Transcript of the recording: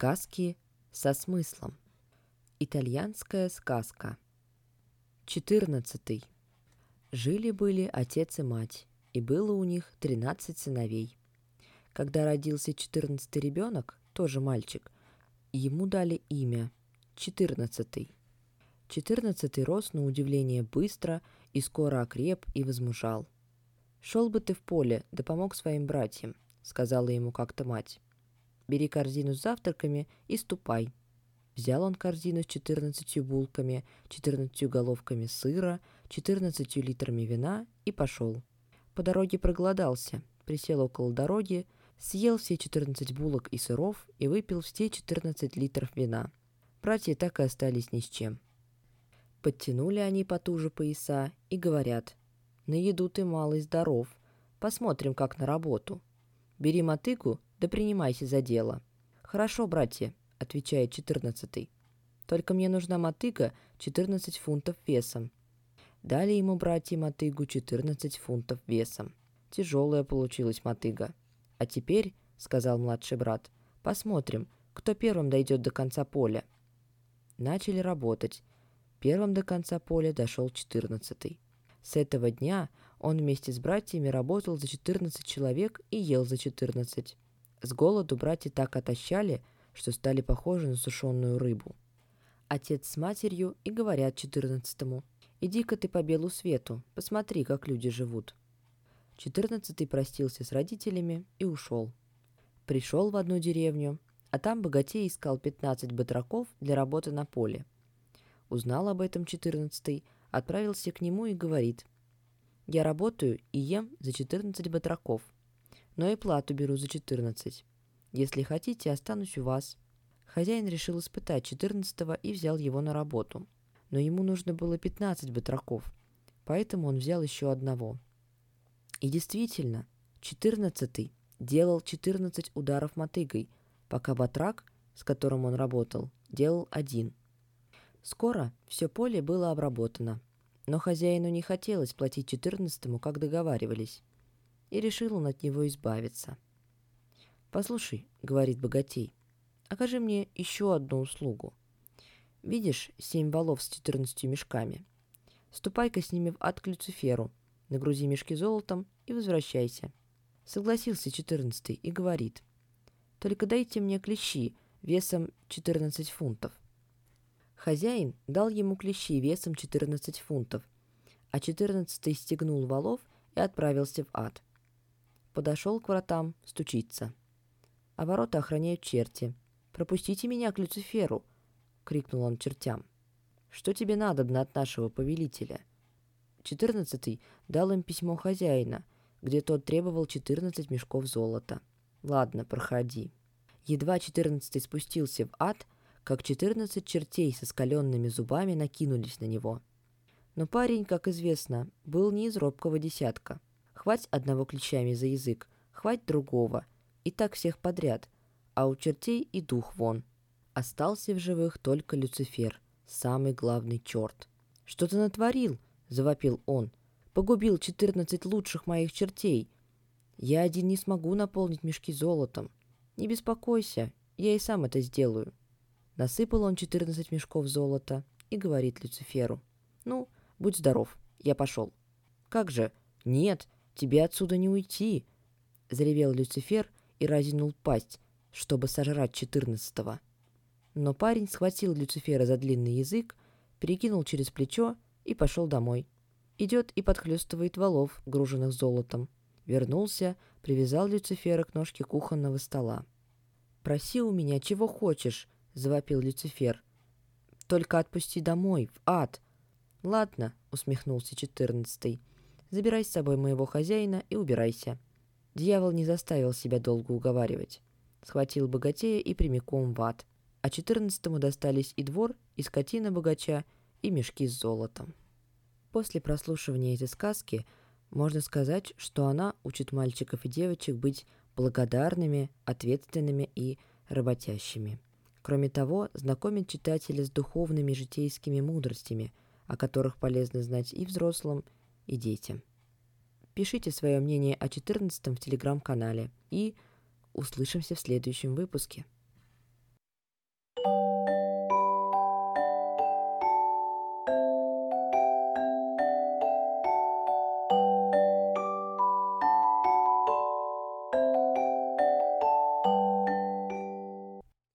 Сказки со смыслом. Итальянская сказка. 14. Жили-были отец и мать, и было у них 13 сыновей. Когда родился 14 ребенок, тоже мальчик, ему дали имя 14. 14 рос на удивление быстро и скоро окреп и возмужал. «Шел бы ты в поле, да помог своим братьям», — сказала ему как-то мать. Бери корзину с завтраками и ступай. Взял он корзину с четырнадцатью булками, четырнадцатью головками сыра, четырнадцатью литрами вина и пошел. По дороге проголодался, присел около дороги, съел все четырнадцать булок и сыров и выпил все четырнадцать литров вина. Братья так и остались ни с чем. Подтянули они потуже пояса и говорят, «На еду ты малый здоров, посмотрим, как на работу. Бери мотыгу да принимайся за дело. Хорошо, братья, отвечает четырнадцатый. Только мне нужна мотыга 14 фунтов весом. Дали ему братья мотыгу 14 фунтов весом. Тяжелая получилась мотыга. А теперь, сказал младший брат, посмотрим, кто первым дойдет до конца поля. Начали работать. Первым до конца поля дошел четырнадцатый. С этого дня он вместе с братьями работал за 14 человек и ел за 14. С голоду братья так отощали, что стали похожи на сушеную рыбу. Отец с матерью и говорят четырнадцатому, «Иди-ка ты по белу свету, посмотри, как люди живут». Четырнадцатый простился с родителями и ушел. Пришел в одну деревню, а там богатей искал пятнадцать батраков для работы на поле. Узнал об этом четырнадцатый, отправился к нему и говорит, «Я работаю и ем за четырнадцать батраков – но и плату беру за 14. Если хотите, останусь у вас». Хозяин решил испытать 14 и взял его на работу. Но ему нужно было 15 батраков, поэтому он взял еще одного. И действительно, 14 делал 14 ударов мотыгой, пока батрак, с которым он работал, делал один. Скоро все поле было обработано, но хозяину не хотелось платить 14 как договаривались и решил он от него избавиться. «Послушай», — говорит богатей, — «окажи мне еще одну услугу. Видишь семь валов с четырнадцатью мешками? Ступай-ка с ними в ад к Люциферу, нагрузи мешки золотом и возвращайся». Согласился четырнадцатый и говорит, «Только дайте мне клещи весом четырнадцать фунтов». Хозяин дал ему клещи весом четырнадцать фунтов, а четырнадцатый стегнул валов и отправился в ад – Подошел к вратам, стучится. А ворота охраняют черти. «Пропустите меня к Люциферу!» — крикнул он чертям. «Что тебе надобно от нашего повелителя?» Четырнадцатый дал им письмо хозяина, где тот требовал четырнадцать мешков золота. «Ладно, проходи». Едва четырнадцатый спустился в ад, как четырнадцать чертей со скаленными зубами накинулись на него. Но парень, как известно, был не из робкого десятка — Хвать одного клещами за язык, хвать другого. И так всех подряд. А у чертей и дух вон. Остался в живых только Люцифер, самый главный черт. «Что ты натворил?» – завопил он. «Погубил четырнадцать лучших моих чертей. Я один не смогу наполнить мешки золотом. Не беспокойся, я и сам это сделаю». Насыпал он четырнадцать мешков золота и говорит Люциферу. «Ну, будь здоров, я пошел». «Как же? Нет, тебе отсюда не уйти!» — заревел Люцифер и разинул пасть, чтобы сожрать четырнадцатого. Но парень схватил Люцифера за длинный язык, перекинул через плечо и пошел домой. Идет и подхлестывает валов, груженных золотом. Вернулся, привязал Люцифера к ножке кухонного стола. «Проси у меня, чего хочешь», — завопил Люцифер. «Только отпусти домой, в ад». «Ладно», — усмехнулся четырнадцатый. Забирай с собой моего хозяина и убирайся». Дьявол не заставил себя долго уговаривать. Схватил богатея и прямиком в ад. А четырнадцатому достались и двор, и скотина богача, и мешки с золотом. После прослушивания этой сказки можно сказать, что она учит мальчиков и девочек быть благодарными, ответственными и работящими. Кроме того, знакомит читателя с духовными житейскими мудростями, о которых полезно знать и взрослым, и детям. Пишите свое мнение о 14 в телеграм-канале и услышимся в следующем выпуске.